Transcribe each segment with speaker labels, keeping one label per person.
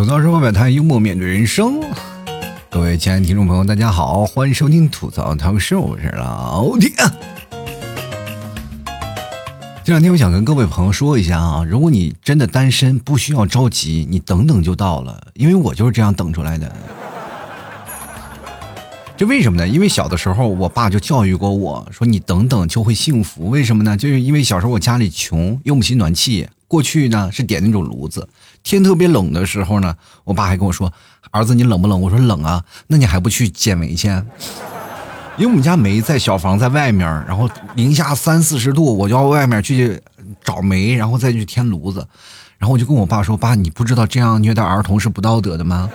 Speaker 1: 吐槽生活百态，幽默面对人生。各位亲爱的听众朋友，大家好，欢迎收听吐槽涛秀，我是老铁。这两天我想跟各位朋友说一下啊，如果你真的单身，不需要着急，你等等就到了，因为我就是这样等出来的。这为什么呢？因为小的时候，我爸就教育过我说：“你等等就会幸福。”为什么呢？就是因为小时候我家里穷，用不起暖气。过去呢是点那种炉子，天特别冷的时候呢，我爸还跟我说：“儿子，你冷不冷？”我说：“冷啊。”那你还不去捡煤去？因为我们家煤在小房在外面，然后零下三四十度，我就要外面去找煤，然后再去添炉子。然后我就跟我爸说：“爸，你不知道这样虐待儿童是不道德的吗？”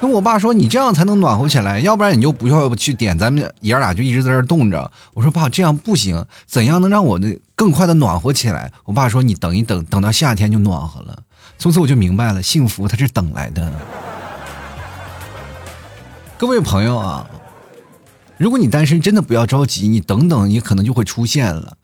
Speaker 1: 跟我爸说，你这样才能暖和起来，要不然你就不要去点，咱们爷俩就一直在这冻着。我说爸，这样不行，怎样能让我的更快的暖和起来？我爸说你等一等，等到夏天就暖和了。从此我就明白了，幸福它是等来的。各位朋友啊，如果你单身，真的不要着急，你等等，你可能就会出现了。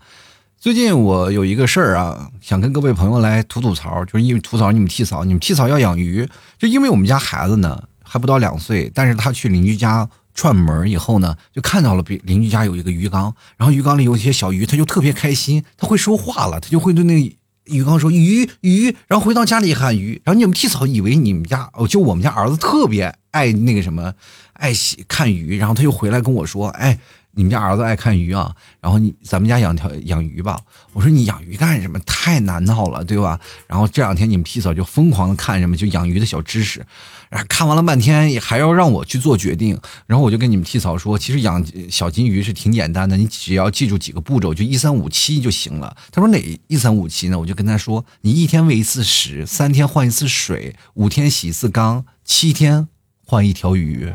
Speaker 1: 最近我有一个事儿啊，想跟各位朋友来吐吐槽，就是因为吐槽你们替嫂，你们替嫂要养鱼，就因为我们家孩子呢。还不到两岁，但是他去邻居家串门以后呢，就看到了邻居家有一个鱼缸，然后鱼缸里有一些小鱼，他就特别开心，他会说话了，他就会对那鱼缸说鱼鱼，然后回到家里喊鱼，然后你们替嫂以为你们家哦，就我们家儿子特别爱那个什么，爱喜看鱼，然后他又回来跟我说，哎。你们家儿子爱看鱼啊，然后你咱们家养条养鱼吧。我说你养鱼干什么？太难闹了，对吧？然后这两天你们皮嫂就疯狂的看什么，就养鱼的小知识，然后看完了半天，还要让我去做决定。然后我就跟你们替嫂说，其实养小金鱼是挺简单的，你只要记住几个步骤，就一三五七就行了。他说哪一三五七呢？我就跟他说，你一天喂一次食，三天换一次水，五天洗一次缸，七天换一条鱼。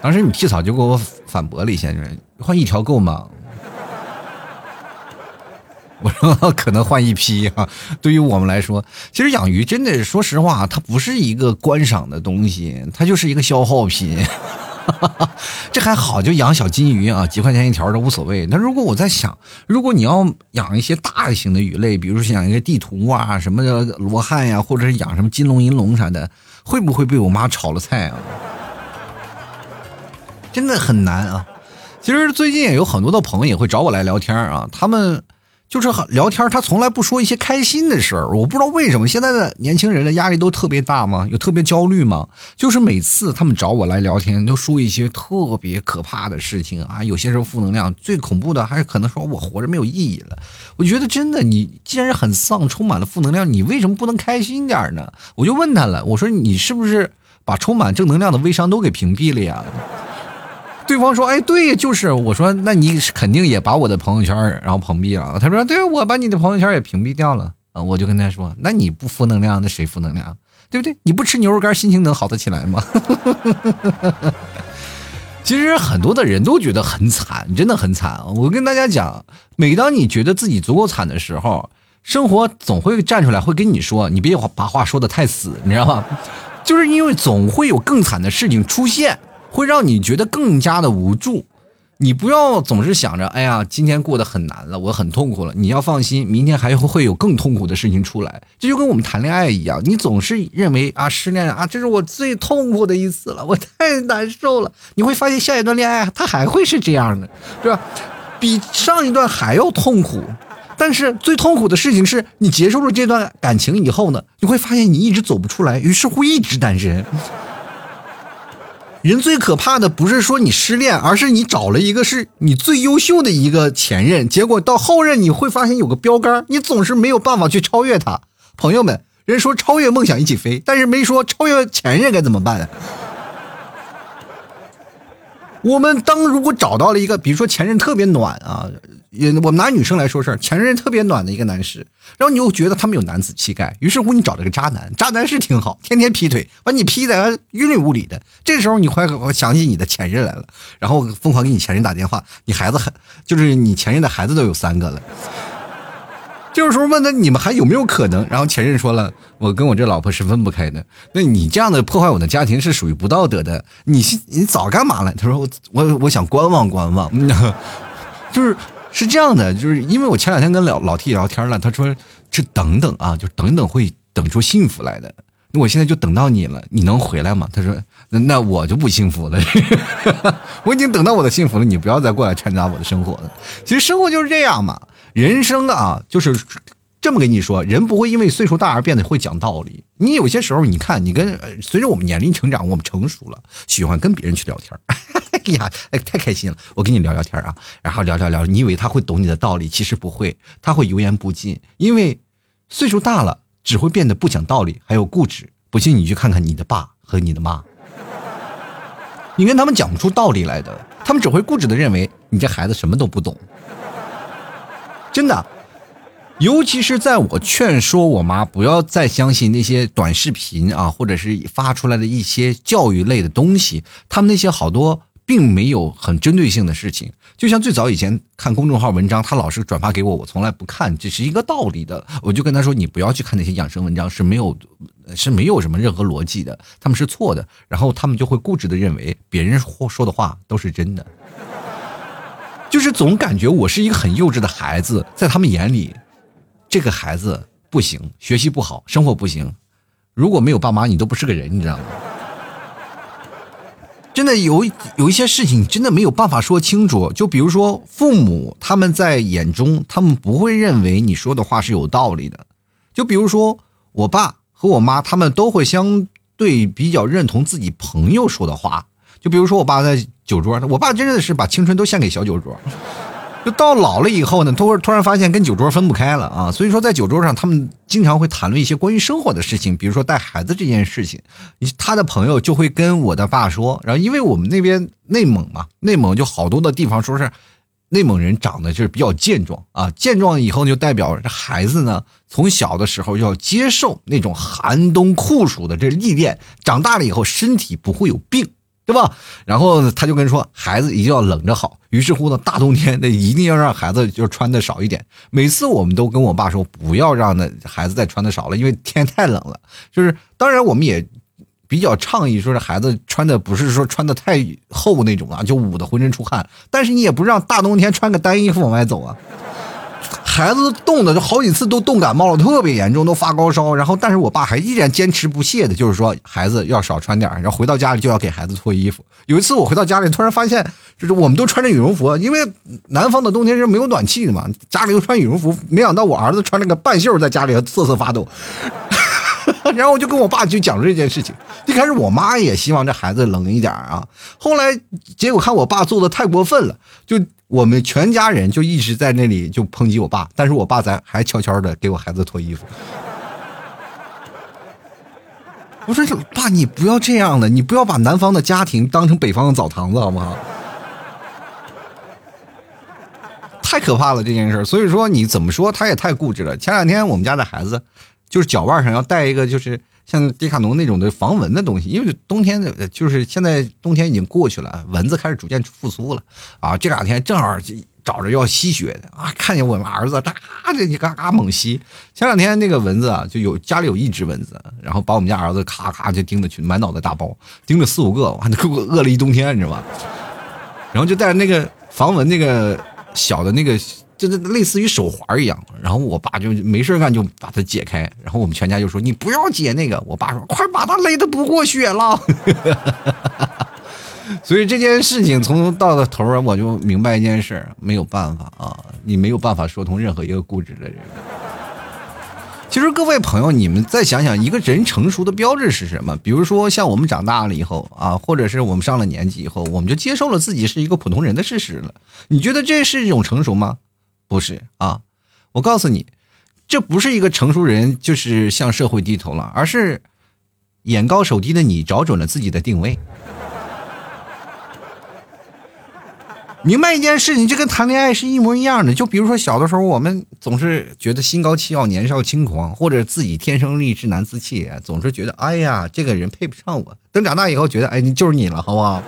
Speaker 1: 当时你替嫂就给我反驳了一下，就是换一条够吗？我说可能换一批啊。对于我们来说，其实养鱼真的，说实话，它不是一个观赏的东西，它就是一个消耗品。这还好，就养小金鱼啊，几块钱一条都无所谓。那如果我在想，如果你要养一些大型的鱼类，比如说养一个地图啊，什么的罗汉呀，或者是养什么金龙银龙啥的，会不会被我妈炒了菜啊？真的很难啊！其实最近也有很多的朋友也会找我来聊天啊，他们就是聊天，他从来不说一些开心的事儿。我不知道为什么现在的年轻人的压力都特别大吗？有特别焦虑吗？就是每次他们找我来聊天，都说一些特别可怕的事情啊，有些时候负能量，最恐怖的还是可能说我活着没有意义了。我觉得真的，你既然很丧，充满了负能量，你为什么不能开心点呢？我就问他了，我说你是不是把充满正能量的微商都给屏蔽了呀？对方说：“哎，对，就是我说，那你肯定也把我的朋友圈然后屏蔽了。”他说：“对，我把你的朋友圈也屏蔽掉了。”啊，我就跟他说：“那你不负能量，那谁负能量？对不对？你不吃牛肉干，心情能好得起来吗？” 其实很多的人都觉得很惨，真的很惨。我跟大家讲，每当你觉得自己足够惨的时候，生活总会站出来，会跟你说：“你别把话说的太死，你知道吗？”就是因为总会有更惨的事情出现。会让你觉得更加的无助，你不要总是想着，哎呀，今天过得很难了，我很痛苦了。你要放心，明天还会会有更痛苦的事情出来。这就跟我们谈恋爱一样，你总是认为啊，失恋啊，这是我最痛苦的一次了，我太难受了。你会发现下一段恋爱它还会是这样的，是吧？比上一段还要痛苦。但是最痛苦的事情是你结束了这段感情以后呢，你会发现你一直走不出来，于是乎一直单身。人最可怕的不是说你失恋，而是你找了一个是你最优秀的一个前任，结果到后任你会发现有个标杆，你总是没有办法去超越他。朋友们，人说超越梦想一起飞，但是没说超越前任该怎么办。我们当如果找到了一个，比如说前任特别暖啊。也，我们拿女生来说事儿，前任特别暖的一个男士，然后你又觉得他们有男子气概，于是乎你找了个渣男，渣男是挺好，天天劈腿，把你劈的云里雾里的。这时候你会想起你的前任来了，然后疯狂给你前任打电话，你孩子还就是你前任的孩子都有三个了。这个时候问他你们还有没有可能？然后前任说了，我跟我这老婆是分不开的。那你这样的破坏我的家庭是属于不道德的。你你早干嘛了？他说我我我想观望观望，就是。是这样的，就是因为我前两天跟老老 T 聊天了，他说这等等啊，就等等会等出幸福来的。那我现在就等到你了，你能回来吗？他说那那我就不幸福了，我已经等到我的幸福了，你不要再过来掺杂我的生活了。其实生活就是这样嘛，人生啊，就是。这么跟你说，人不会因为岁数大而变得会讲道理。你有些时候，你看，你跟随着我们年龄成长，我们成熟了，喜欢跟别人去聊天哎呀，哎，太开心了！我跟你聊聊天啊，然后聊聊聊，你以为他会懂你的道理，其实不会，他会油盐不进。因为岁数大了，只会变得不讲道理，还有固执。不信你去看看你的爸和你的妈，你跟他们讲不出道理来的，他们只会固执的认为你这孩子什么都不懂。真的。尤其是在我劝说我妈不要再相信那些短视频啊，或者是发出来的一些教育类的东西，他们那些好多并没有很针对性的事情。就像最早以前看公众号文章，他老是转发给我，我从来不看，这是一个道理的。我就跟他说，你不要去看那些养生文章，是没有是没有什么任何逻辑的，他们是错的。然后他们就会固执的认为别人说的话都是真的，就是总感觉我是一个很幼稚的孩子，在他们眼里。这个孩子不行，学习不好，生活不行。如果没有爸妈，你都不是个人，你知道吗？真的有有一些事情，真的没有办法说清楚。就比如说，父母他们在眼中，他们不会认为你说的话是有道理的。就比如说，我爸和我妈，他们都会相对比较认同自己朋友说的话。就比如说，我爸在酒桌上，我爸真的是把青春都献给小酒桌。到老了以后呢，突突然发现跟酒桌分不开了啊！所以说在酒桌上，他们经常会谈论一些关于生活的事情，比如说带孩子这件事情。他的朋友就会跟我的爸说，然后因为我们那边内蒙嘛，内蒙就好多的地方说是内蒙人长得就是比较健壮啊，健壮以后就代表这孩子呢从小的时候要接受那种寒冬酷暑的这历练，长大了以后身体不会有病。对吧？然后他就跟说，孩子一定要冷着好。于是乎呢，大冬天的一定要让孩子就穿的少一点。每次我们都跟我爸说，不要让那孩子再穿的少了，因为天太冷了。就是当然我们也比较倡议，说是孩子穿的不是说穿的太厚那种啊，就捂得浑身出汗。但是你也不让大冬天穿个单衣服往外走啊。孩子冻的就好几次都冻感冒了，特别严重，都发高烧。然后，但是我爸还依然坚持不懈的，就是说孩子要少穿点然后回到家里就要给孩子脱衣服。有一次我回到家里，突然发现，就是我们都穿着羽绒服，因为南方的冬天是没有暖气的嘛，家里又穿羽绒服。没想到我儿子穿了个半袖，在家里瑟瑟发抖。然后我就跟我爸就讲这件事情。一开始我妈也希望这孩子冷一点啊，后来结果看我爸做的太过分了，就。我们全家人就一直在那里就抨击我爸，但是我爸在还悄悄的给我孩子脱衣服。我说爸，你不要这样的，你不要把南方的家庭当成北方的澡堂子好不好？太可怕了这件事所以说你怎么说他也太固执了。前两天我们家的孩子就是脚腕上要带一个就是。像迪卡侬那种的防蚊的东西，因为冬天的，就是现在冬天已经过去了，蚊子开始逐渐复苏了啊！这两天正好找着要吸血的啊，看见我们儿子，哒的嘎嘎猛吸。前两天那个蚊子啊，就有家里有一只蚊子，然后把我们家儿子咔咔就叮的去满脑袋大包，叮了四五个，哇，给我饿了一冬天，你知道吧？然后就带着那个防蚊那个小的那个。就是类似于手环一样，然后我爸就没事干就把它解开，然后我们全家就说你不要解那个，我爸说快把他勒得不过血了。所以这件事情从头到头我就明白一件事，没有办法啊，你没有办法说通任何一个固执的人。其实各位朋友，你们再想想，一个人成熟的标志是什么？比如说像我们长大了以后啊，或者是我们上了年纪以后，我们就接受了自己是一个普通人的事实了。你觉得这是一种成熟吗？不是啊，我告诉你，这不是一个成熟人就是向社会低头了，而是眼高手低的你找准了自己的定位。明白一件事情，就跟谈恋爱是一模一样的。就比如说小的时候，我们总是觉得心高气傲、年少轻狂，或者自己天生丽质难自弃，总是觉得哎呀，这个人配不上我。等长大以后，觉得哎，你就是你了，好不好？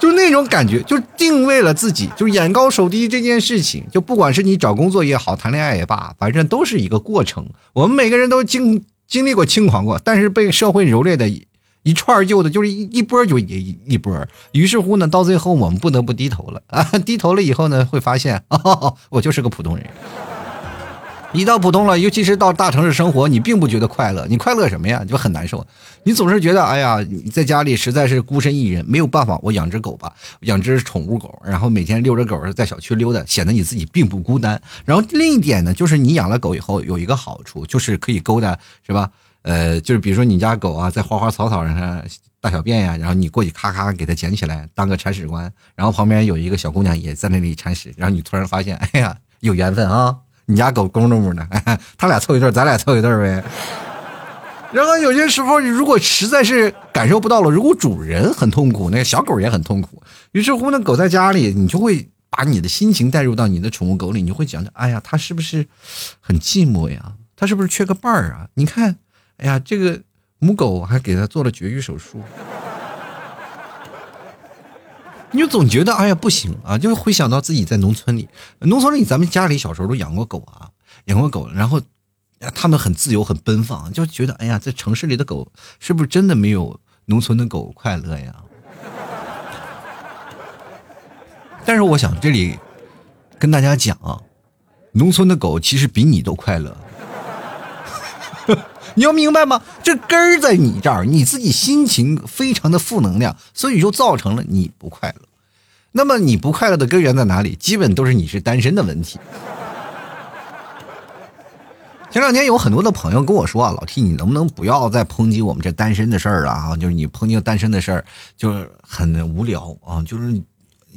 Speaker 1: 就那种感觉，就定位了自己，就眼高手低这件事情，就不管是你找工作也好，谈恋爱也罢，反正都是一个过程。我们每个人都经经历过轻狂过，但是被社会蹂躏的一串旧的，就是一一波就一一波。于是乎呢，到最后我们不得不低头了啊！低头了以后呢，会发现，我就是个普通人。一到普通了，尤其是到大城市生活，你并不觉得快乐，你快乐什么呀？就很难受。你总是觉得，哎呀，你在家里实在是孤身一人，没有办法。我养只狗吧，养只宠物狗，然后每天遛着狗在小区溜达，显得你自己并不孤单。然后另一点呢，就是你养了狗以后有一个好处，就是可以勾搭，是吧？呃，就是比如说你家狗啊，在花花草草上大小便呀，然后你过去咔咔给它捡起来，当个铲屎官。然后旁边有一个小姑娘也在那里铲屎，然后你突然发现，哎呀，有缘分啊！你家狗公着母呢，他俩凑一对，咱俩凑一对呗。然后有些时候，如果实在是感受不到了，如果主人很痛苦，那个小狗也很痛苦。于是乎，那狗在家里，你就会把你的心情带入到你的宠物狗里，你就会想着，哎呀，它是不是很寂寞呀？它是不是缺个伴儿啊？你看，哎呀，这个母狗还给它做了绝育手术。你就总觉得哎呀不行啊，就会想到自己在农村里，农村里咱们家里小时候都养过狗啊，养过狗，然后，他们很自由很奔放，就觉得哎呀，在城市里的狗是不是真的没有农村的狗快乐呀？但是我想这里跟大家讲啊，农村的狗其实比你都快乐。你要明白吗？这根儿在你这儿，你自己心情非常的负能量，所以就造成了你不快乐。那么你不快乐的根源在哪里？基本都是你是单身的问题。前两天有很多的朋友跟我说啊，老 T，你能不能不要再抨击我们这单身的事儿了啊？就是你抨击单身的事儿，就是很无聊啊。就是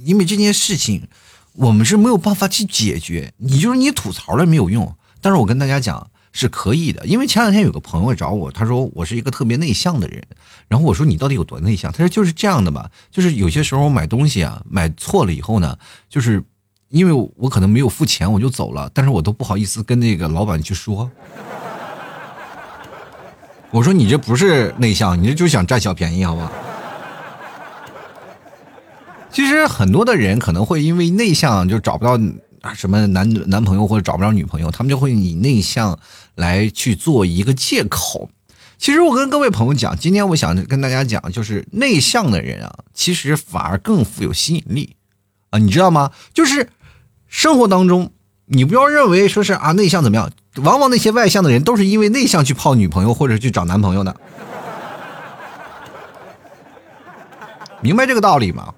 Speaker 1: 因为这件事情，我们是没有办法去解决。你就是你吐槽了没有用。但是我跟大家讲。是可以的，因为前两天有个朋友找我，他说我是一个特别内向的人，然后我说你到底有多内向？他说就是这样的吧，就是有些时候买东西啊，买错了以后呢，就是因为我可能没有付钱我就走了，但是我都不好意思跟那个老板去说。我说你这不是内向，你这就想占小便宜，好吧？其实很多的人可能会因为内向就找不到。啊，什么男男朋友或者找不着女朋友，他们就会以内向来去做一个借口。其实我跟各位朋友讲，今天我想跟大家讲，就是内向的人啊，其实反而更富有吸引力啊，你知道吗？就是生活当中，你不要认为说是啊内向怎么样，往往那些外向的人都是因为内向去泡女朋友或者去找男朋友的，明白这个道理吗？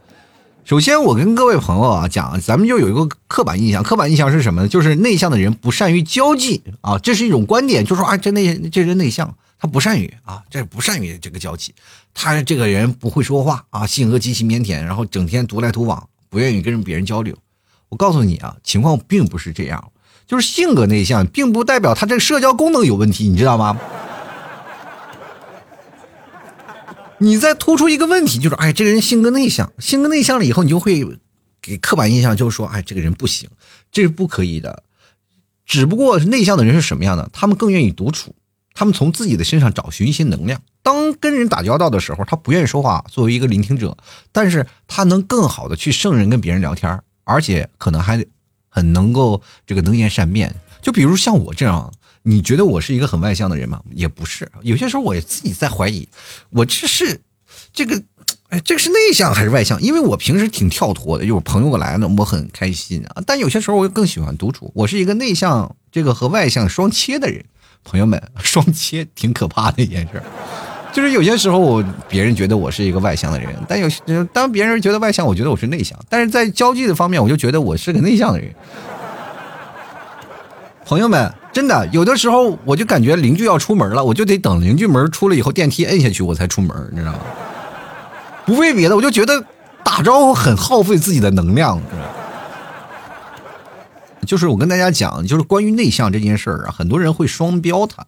Speaker 1: 首先，我跟各位朋友啊讲，咱们就有一个刻板印象，刻板印象是什么呢？就是内向的人不善于交际啊，这是一种观点，就说啊，这内这人内向，他不善于啊，这不善于这个交际，他这个人不会说话啊，性格极其腼腆，然后整天独来独往，不愿意跟别人交流。我告诉你啊，情况并不是这样，就是性格内向，并不代表他这个社交功能有问题，你知道吗？你再突出一个问题，就是哎，这个人性格内向，性格内向了以后，你就会给刻板印象，就是说，哎，这个人不行，这是不可以的。只不过内向的人是什么样的？他们更愿意独处，他们从自己的身上找寻一些能量。当跟人打交道的时候，他不愿意说话，作为一个聆听者，但是他能更好的去胜任跟别人聊天，而且可能还很能够这个能言善辩。就比如像我这样。你觉得我是一个很外向的人吗？也不是，有些时候我自己在怀疑，我这是这个，哎，这个是内向还是外向？因为我平时挺跳脱的，有朋友来了，我很开心啊。但有些时候我更喜欢独处，我是一个内向这个和外向双切的人。朋友们，双切挺可怕的一件事，就是有些时候我别人觉得我是一个外向的人，但有当别人觉得外向，我觉得我是内向。但是在交际的方面，我就觉得我是个内向的人。朋友们，真的有的时候我就感觉邻居要出门了，我就得等邻居门出了以后电梯摁下去我才出门，你知道吗？不为别的，我就觉得打招呼很耗费自己的能量。就是我跟大家讲，就是关于内向这件事儿啊，很多人会双标他。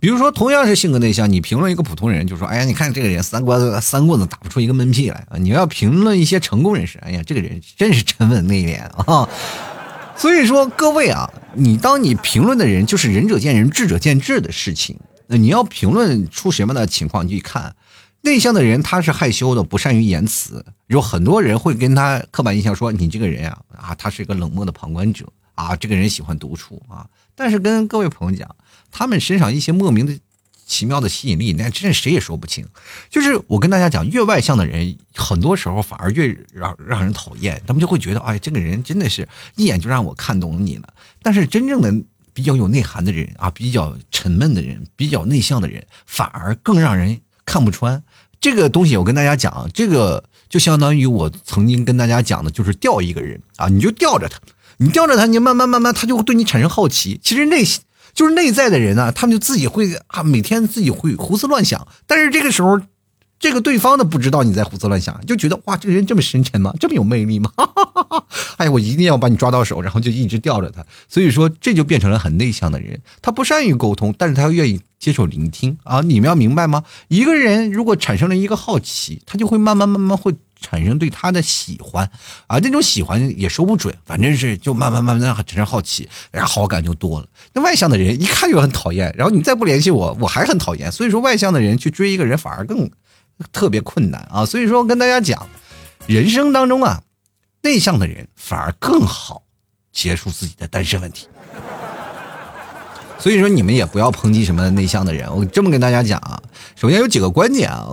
Speaker 1: 比如说，同样是性格内向，你评论一个普通人，就说：“哎呀，你看这个人三棍子三棍子打不出一个闷屁来啊！”你要评论一些成功人士，哎呀，这个人真是沉稳内敛啊。所以说，各位啊，你当你评论的人就是仁者见仁，智者见智的事情。那你要评论出什么的情况，你去看内向的人，他是害羞的，不善于言辞。有很多人会跟他刻板印象说，你这个人呀，啊，他是一个冷漠的旁观者啊，这个人喜欢独处啊。但是跟各位朋友讲，他们身上一些莫名的奇妙的吸引力，那真是谁也说不清。就是我跟大家讲，越外向的人，很多时候反而越让让人讨厌，他们就会觉得，哎，这个人真的是一眼就让我看懂你了。但是真正的比较有内涵的人啊，比较沉闷的人，比较内向的人，反而更让人看不穿。这个东西我跟大家讲，这个就相当于我曾经跟大家讲的，就是钓一个人啊，你就钓着他。你吊着他，你慢慢慢慢，他就会对你产生好奇。其实内心就是内在的人呢，他们就自己会啊，每天自己会胡思乱想。但是这个时候，这个对方的不知道你在胡思乱想，就觉得哇，这个人这么深沉吗？这么有魅力吗？哎呀，我一定要把你抓到手，然后就一直吊着他。所以说，这就变成了很内向的人。他不善于沟通，但是他愿意接受聆听啊。你们要明白吗？一个人如果产生了一个好奇，他就会慢慢慢慢会。产生对他的喜欢啊，这种喜欢也说不准，反正是就慢慢慢慢产生好奇，然后好感就多了。那外向的人一看就很讨厌，然后你再不联系我，我还很讨厌。所以说，外向的人去追一个人反而更特别困难啊。所以说，跟大家讲，人生当中啊，内向的人反而更好结束自己的单身问题。所以说，你们也不要抨击什么内向的人。我这么跟大家讲啊，首先有几个观点啊。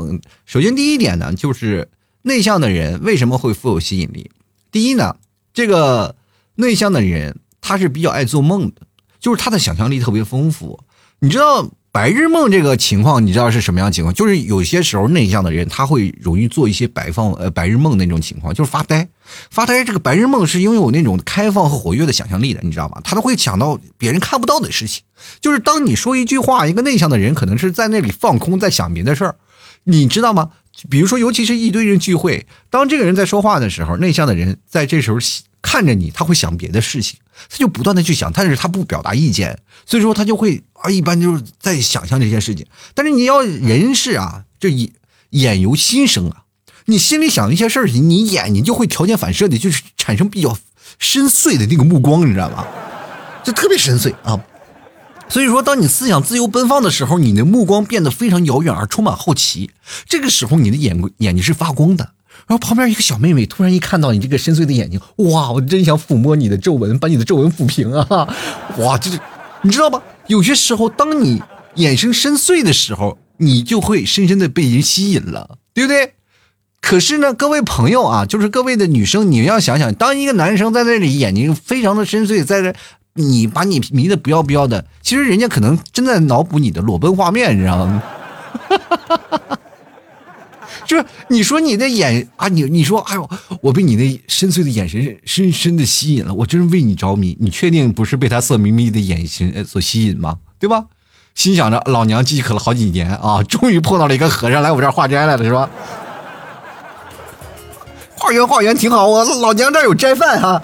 Speaker 1: 首先第一点呢，就是。内向的人为什么会富有吸引力？第一呢，这个内向的人他是比较爱做梦的，就是他的想象力特别丰富。你知道白日梦这个情况，你知道是什么样情况？就是有些时候内向的人他会容易做一些白放呃白日梦那种情况，就是发呆。发呆这个白日梦是拥有那种开放和活跃的想象力的，你知道吗？他都会想到别人看不到的事情。就是当你说一句话，一个内向的人可能是在那里放空，在想别的事儿，你知道吗？比如说，尤其是一堆人聚会，当这个人在说话的时候，内向的人在这时候看着你，他会想别的事情，他就不断的去想，但是他不表达意见，所以说他就会啊，一般就是在想象这些事情。但是你要人是啊，这眼眼由心生啊，你心里想一些事儿，你眼睛就会条件反射的，就是产生比较深邃的那个目光，你知道吗？就特别深邃啊。所以说，当你思想自由奔放的时候，你的目光变得非常遥远而充满好奇。这个时候，你的眼眼睛是发光的。然后旁边一个小妹妹突然一看到你这个深邃的眼睛，哇！我真想抚摸你的皱纹，把你的皱纹抚平啊！哇，就是你知道吧？有些时候，当你眼神深邃的时候，你就会深深的被人吸引了，对不对？可是呢，各位朋友啊，就是各位的女生，你们要想想，当一个男生在那里眼睛非常的深邃，在这。你把你迷的不要不要的，其实人家可能正在脑补你的裸奔画面，你知道吗？就是你说你的眼啊，你你说，哎呦，我被你那深邃的眼神深深的吸引了，我真是为你着迷。你确定不是被他色眯眯的眼神所吸引吗？对吧？心想着老娘饥渴了好几年啊，终于碰到了一个和尚来我这儿化斋来了，是吧？化缘化缘挺好，我老娘这儿有斋饭哈。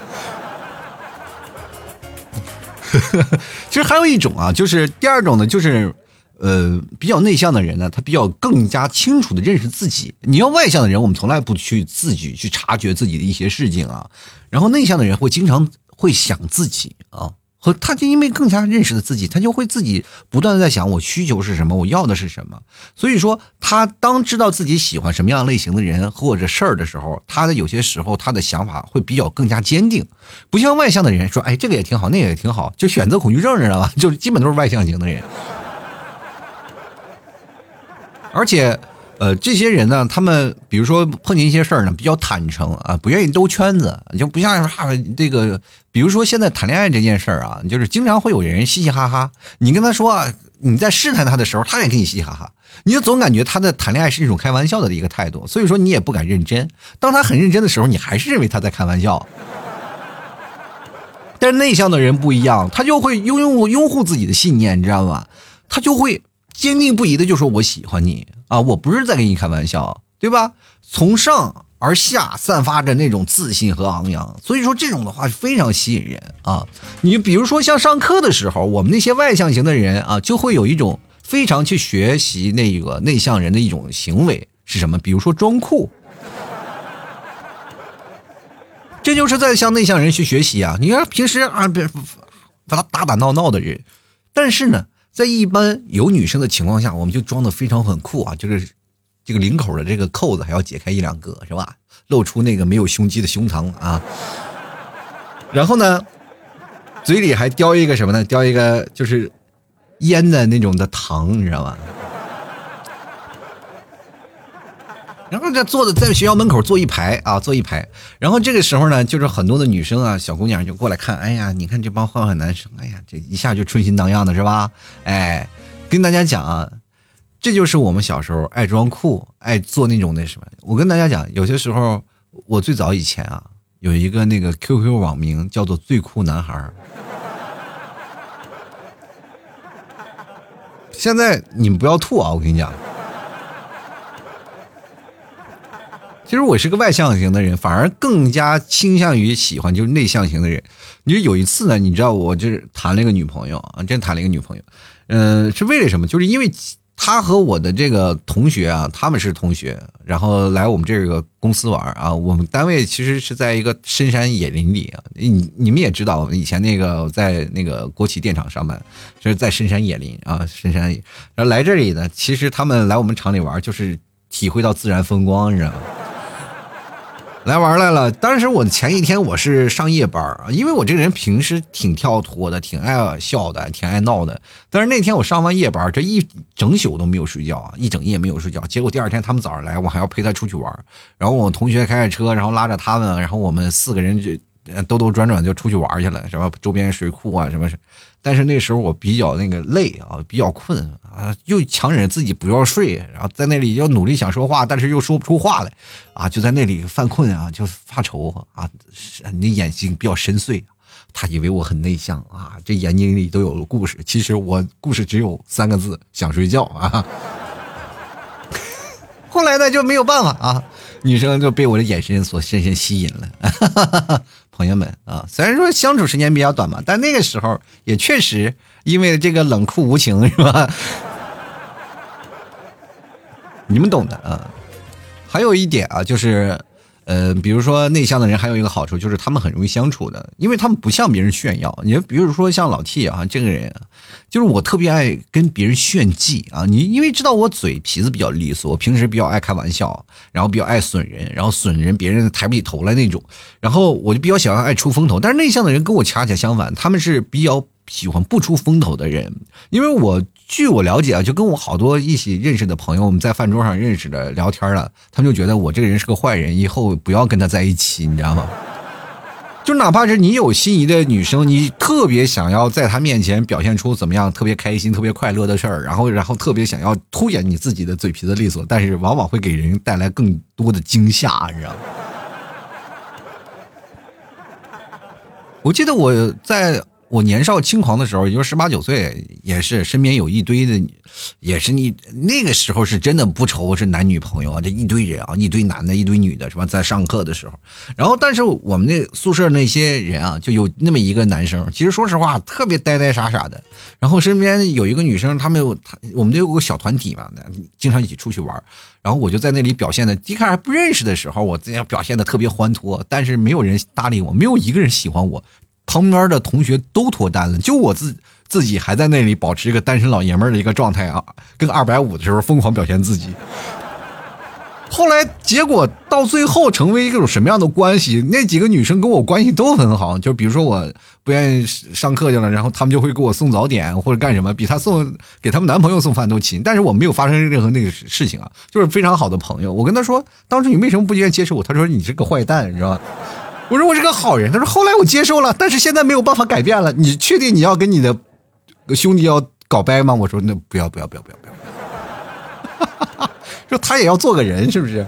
Speaker 1: 其实还有一种啊，就是第二种呢，就是呃比较内向的人呢，他比较更加清楚的认识自己。你要外向的人，我们从来不去自己去察觉自己的一些事情啊，然后内向的人会经常会想自己啊。和他就因为更加认识了自己，他就会自己不断的在想我需求是什么，我要的是什么。所以说，他当知道自己喜欢什么样类型的人或者事儿的时候，他的有些时候他的想法会比较更加坚定，不像外向的人说，哎，这个也挺好，那个也挺好，就选择恐惧症知道吧？就是基本都是外向型的人，而且。呃，这些人呢，他们比如说碰见一些事儿呢，比较坦诚啊，不愿意兜圈子，就不像啊这个，比如说现在谈恋爱这件事儿啊，就是经常会有人嘻嘻哈哈。你跟他说啊你在试探他的时候，他也跟你嘻嘻哈哈，你就总感觉他在谈恋爱是一种开玩笑的一个态度，所以说你也不敢认真。当他很认真的时候，你还是认为他在开玩笑。但是内向的人不一样，他就会拥有拥护自己的信念，你知道吗？他就会坚定不移的就说我喜欢你。啊，我不是在跟你开玩笑，对吧？从上而下散发着那种自信和昂扬，所以说这种的话是非常吸引人啊。你比如说像上课的时候，我们那些外向型的人啊，就会有一种非常去学习那个内向人的一种行为是什么？比如说装酷，这就是在向内向人去学习啊。你看平时啊，别把他打打闹闹的人，但是呢。在一般有女生的情况下，我们就装的非常很酷啊，就是这个领口的这个扣子还要解开一两个，是吧？露出那个没有胸肌的胸膛啊。然后呢，嘴里还叼一个什么呢？叼一个就是烟的那种的糖，你知道吧？然后这坐的在学校门口坐一排啊，坐一排。然后这个时候呢，就是很多的女生啊，小姑娘就过来看。哎呀，你看这帮坏坏男生，哎呀，这一下就春心荡漾的是吧？哎，跟大家讲啊，这就是我们小时候爱装酷，爱做那种那什么。我跟大家讲，有些时候我最早以前啊，有一个那个 QQ 网名叫做“最酷男孩”。现在你们不要吐啊，我跟你讲。其实我是个外向型的人，反而更加倾向于喜欢就是内向型的人。你说有一次呢，你知道我就是谈了一个女朋友啊，真谈了一个女朋友，嗯，是为了什么？就是因为她和我的这个同学啊，他们是同学，然后来我们这个公司玩啊。我们单位其实是在一个深山野林里啊，你你们也知道，以前那个在那个国企电厂上班，就是在深山野林啊，深山野。然后来这里呢，其实他们来我们厂里玩，就是体会到自然风光，你知道吗？来玩来了，当时我前一天我是上夜班啊，因为我这个人平时挺跳脱的，挺爱笑的，挺爱闹的。但是那天我上完夜班，这一整宿都没有睡觉啊，一整夜没有睡觉。结果第二天他们早上来，我还要陪他出去玩。然后我同学开着车，然后拉着他们，然后我们四个人就兜兜转转就出去玩去了，什么周边水库啊，什么。但是那时候我比较那个累啊，比较困啊，又强忍自己不要睡，然后在那里要努力想说话，但是又说不出话来，啊，就在那里犯困啊，就发愁啊，你的眼睛比较深邃，他以为我很内向啊，这眼睛里都有故事，其实我故事只有三个字，想睡觉啊。后来呢就没有办法啊，女生就被我的眼神所深深吸引了。朋友们啊，虽然说相处时间比较短嘛，但那个时候也确实因为这个冷酷无情，是吧？你们懂的啊。还有一点啊，就是。呃，比如说内向的人还有一个好处就是他们很容易相处的，因为他们不向别人炫耀。你比如说像老 T 啊，这个人，就是我特别爱跟别人炫技啊。你因为知道我嘴皮子比较利索，我平时比较爱开玩笑，然后比较爱损人，然后损人别人抬不起头来那种。然后我就比较喜欢爱出风头，但是内向的人跟我恰恰相反，他们是比较喜欢不出风头的人，因为我。据我了解啊，就跟我好多一起认识的朋友，我们在饭桌上认识的聊天了，他们就觉得我这个人是个坏人，以后不要跟他在一起，你知道吗？就哪怕是你有心仪的女生，你特别想要在她面前表现出怎么样特别开心、特别快乐的事儿，然后然后特别想要凸显你自己的嘴皮子利索，但是往往会给人带来更多的惊吓，你知道吗？我记得我在。我年少轻狂的时候，也就十八九岁，也是身边有一堆的，也是你那个时候是真的不愁是男女朋友啊，这一堆人啊，一堆男的，一堆女的，是吧？在上课的时候，然后但是我们那宿舍那些人啊，就有那么一个男生，其实说实话特别呆呆傻傻的，然后身边有一个女生，他们有他，我们都有个小团体嘛，经常一起出去玩，然后我就在那里表现的，一开始还不认识的时候，我这样表现的特别欢脱，但是没有人搭理我，没有一个人喜欢我。旁边的同学都脱单了，就我自自己还在那里保持一个单身老爷们儿的一个状态啊，跟二百五的时候疯狂表现自己。后来结果到最后成为一种什么样的关系？那几个女生跟我关系都很好，就比如说我不愿意上课去了，然后他们就会给我送早点或者干什么，比她送给他们男朋友送饭都勤。但是我没有发生任何那个事情啊，就是非常好的朋友。我跟他说，当时你为什么不愿意接受我？他说你是个坏蛋，你知道吧？我说我是个好人，他说后来我接受了，但是现在没有办法改变了。你确定你要跟你的兄弟要搞掰吗？我说那不要不要不要不要不要，说他也要做个人，是不是？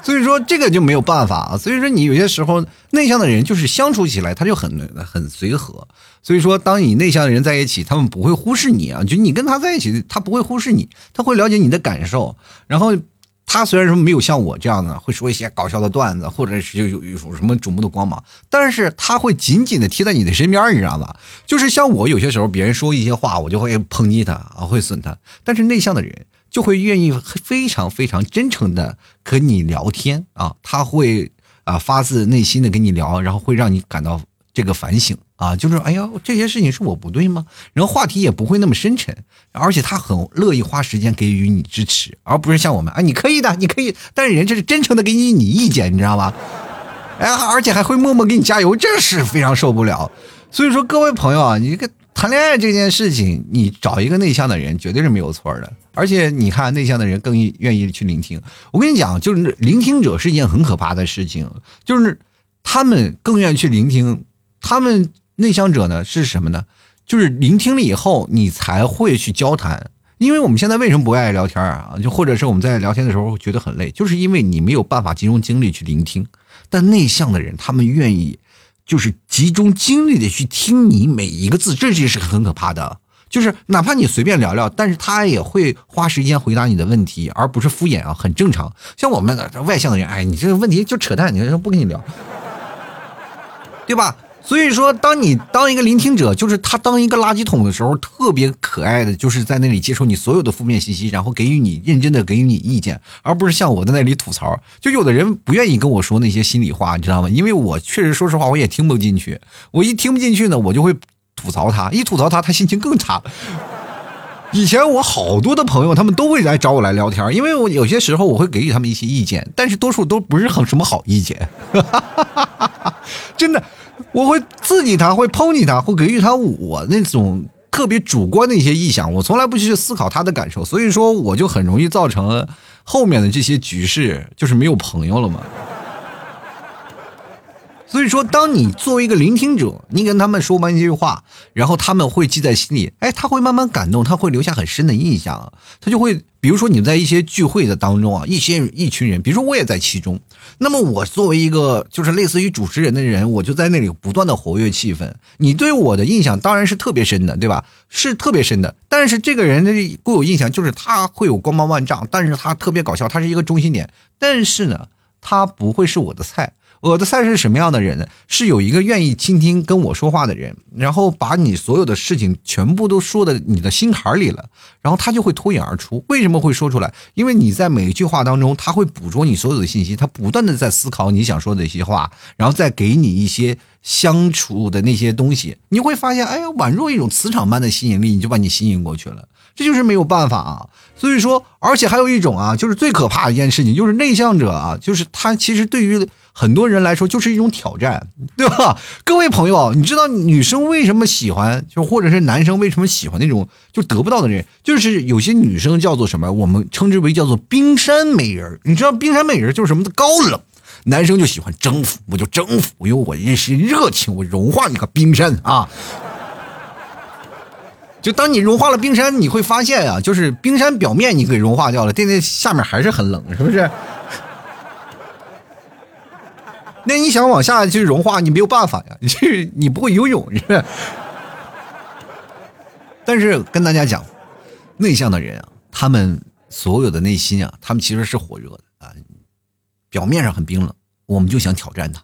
Speaker 1: 所以说这个就没有办法啊。所以说你有些时候内向的人就是相处起来他就很很随和。所以说当你内向的人在一起，他们不会忽视你啊，就你跟他在一起，他不会忽视你，他会了解你的感受，然后。他虽然说没有像我这样的会说一些搞笑的段子，或者是有有有什么瞩目的光芒，但是他会紧紧的贴在你的身边，你知道吧？就是像我有些时候别人说一些话，我就会抨击他啊，会损他。但是内向的人就会愿意非常非常真诚的跟你聊天啊，他会啊发自内心的跟你聊，然后会让你感到这个反省。啊，就是哎呀，这些事情是我不对吗？然后话题也不会那么深沉，而且他很乐意花时间给予你支持，而不是像我们啊，你可以的，你可以，但是人家是真诚的给你你意见，你知道吗？哎，而且还会默默给你加油，这是非常受不了。所以说，各位朋友啊，你个。谈恋爱这件事情，你找一个内向的人绝对是没有错的。而且你看，内向的人更愿意去聆听。我跟你讲，就是聆听者是一件很可怕的事情，就是他们更愿意去聆听。他们内向者呢是什么呢？就是聆听了以后，你才会去交谈。因为我们现在为什么不爱聊天啊？就或者是我们在聊天的时候觉得很累，就是因为你没有办法集中精力去聆听。但内向的人，他们愿意。就是集中精力的去听你每一个字，这就是很可怕的。就是哪怕你随便聊聊，但是他也会花时间回答你的问题，而不是敷衍啊，很正常。像我们外向的人，哎，你这个问题就扯淡，你说不跟你聊，对吧？所以说，当你当一个聆听者，就是他当一个垃圾桶的时候，特别可爱的，就是在那里接受你所有的负面信息，然后给予你认真的给予你意见，而不是像我在那里吐槽。就有的人不愿意跟我说那些心里话，你知道吗？因为我确实说实话，我也听不进去。我一听不进去呢，我就会吐槽他，一吐槽他，他心情更差。以前我好多的朋友，他们都会来找我来聊天，因为我有些时候我会给予他们一些意见，但是多数都不是很什么好意见，真的。我会刺激他，会抨击他，会给予他我那种特别主观的一些意向，我从来不去思考他的感受，所以说我就很容易造成后面的这些局势，就是没有朋友了嘛。所以说，当你作为一个聆听者，你跟他们说完一句话，然后他们会记在心里，哎，他会慢慢感动，他会留下很深的印象，他就会，比如说你在一些聚会的当中啊，一些一群人，比如说我也在其中，那么我作为一个就是类似于主持人的人，我就在那里不断的活跃气氛，你对我的印象当然是特别深的，对吧？是特别深的，但是这个人的固有印象就是他会有光芒万丈，但是他特别搞笑，他是一个中心点，但是呢，他不会是我的菜。我的菜是什么样的人呢？是有一个愿意倾听跟我说话的人，然后把你所有的事情全部都说的你的心坎里了，然后他就会脱颖而出。为什么会说出来？因为你在每一句话当中，他会捕捉你所有的信息，他不断的在思考你想说的一些话，然后再给你一些相处的那些东西。你会发现，哎呀，宛若一种磁场般的吸引力，你就把你吸引过去了。这就是没有办法啊。所以说，而且还有一种啊，就是最可怕的一件事情，就是内向者啊，就是他其实对于。很多人来说就是一种挑战，对吧？各位朋友，你知道女生为什么喜欢，就或者是男生为什么喜欢那种就得不到的人？就是有些女生叫做什么，我们称之为叫做冰山美人。你知道冰山美人就是什么高冷，男生就喜欢征服，我就征服，因为我一是热情，我融化你个冰山啊！就当你融化了冰山，你会发现啊，就是冰山表面你给融化掉了，但那下面还是很冷，是不是？那你想往下去融化，你没有办法呀，你你不会游泳是吧？但是跟大家讲，内向的人啊，他们所有的内心啊，他们其实是火热的啊，表面上很冰冷，我们就想挑战他。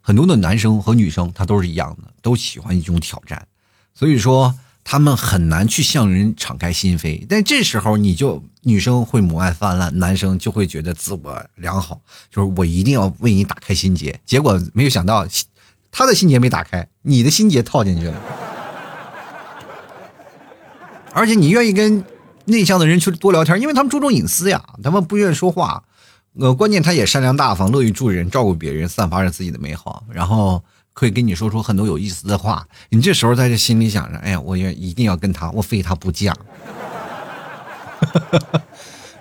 Speaker 1: 很多的男生和女生他都是一样的，都喜欢一种挑战，所以说。他们很难去向人敞开心扉，但这时候你就女生会母爱泛滥，男生就会觉得自我良好，就是我一定要为你打开心结。结果没有想到，他的心结没打开，你的心结套进去了。而且你愿意跟内向的人去多聊天，因为他们注重隐私呀，他们不愿意说话。呃，关键他也善良大方，乐于助人，照顾别人，散发着自己的美好，然后。可以跟你说出很多有意思的话，你这时候在这心里想着，哎呀，我也一定要跟他，我非他不嫁。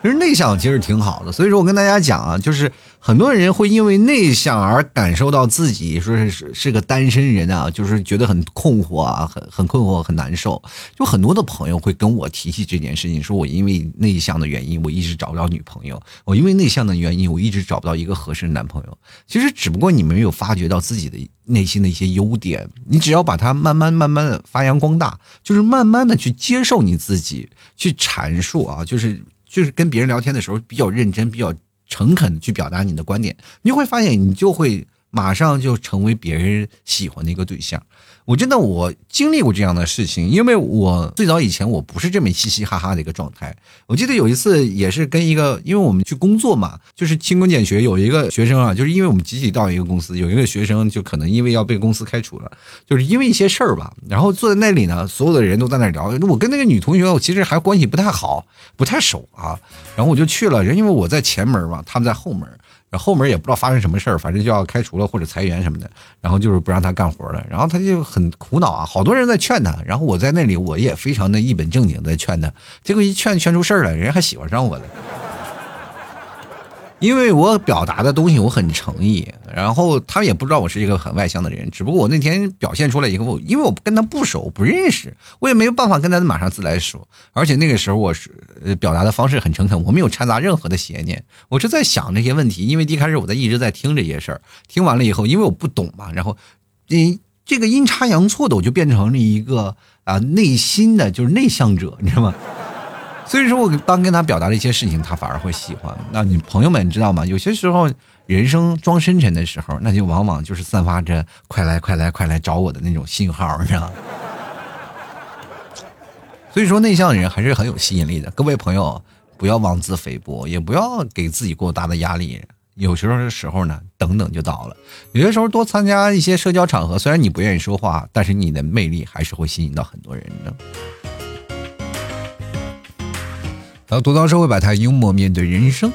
Speaker 1: 其实内向其实挺好的，所以说我跟大家讲啊，就是很多人会因为内向而感受到自己说是是是个单身人啊，就是觉得很困惑啊，很很困惑，很难受。就很多的朋友会跟我提起这件事情，说我因为内向的原因，我一直找不到女朋友；我因为内向的原因，我一直找不到一个合适的男朋友。其实只不过你没有发掘到自己的内心的一些优点，你只要把它慢慢慢慢的发扬光大，就是慢慢的去接受你自己，去阐述啊，就是。就是跟别人聊天的时候比较认真、比较诚恳的去表达你的观点，你会发现你就会马上就成为别人喜欢的一个对象。我真的我经历过这样的事情，因为我最早以前我不是这么嘻嘻哈哈的一个状态。我记得有一次也是跟一个，因为我们去工作嘛，就是勤工俭学，有一个学生啊，就是因为我们集体到一个公司，有一个学生就可能因为要被公司开除了，就是因为一些事儿吧。然后坐在那里呢，所有的人都在那聊。我跟那个女同学，我其实还关系不太好，不太熟啊。然后我就去了，人因为我在前门嘛，他们在后门。后门也不知道发生什么事儿，反正就要开除了或者裁员什么的，然后就是不让他干活了，然后他就很苦恼啊，好多人在劝他，然后我在那里我也非常的一本正经在劝他，结果一劝劝出事儿了，人家还喜欢上我了。因为我表达的东西我很诚意，然后他也不知道我是一个很外向的人，只不过我那天表现出来以后，因为我跟他不熟不认识，我也没有办法跟他马上自来熟，而且那个时候我是表达的方式很诚恳，我没有掺杂任何的邪念，我是在想这些问题，因为一开始我在一直在听这些事儿，听完了以后，因为我不懂嘛，然后你这个阴差阳错的，我就变成了一个啊内心的就是内向者，你知道吗？所以说我当跟他表达了一些事情，他反而会喜欢。那你朋友们知道吗？有些时候人生装深沉的时候，那就往往就是散发着“快来快来快来找我的”那种信号，你知道。所以说内向的人还是很有吸引力的。各位朋友，不要妄自菲薄，也不要给自己过大的压力。有时候的时候呢，等等就到了。有些时候多参加一些社交场合，虽然你不愿意说话，但是你的魅力还是会吸引到很多人的。然后，独到社会百态，幽默面对人生。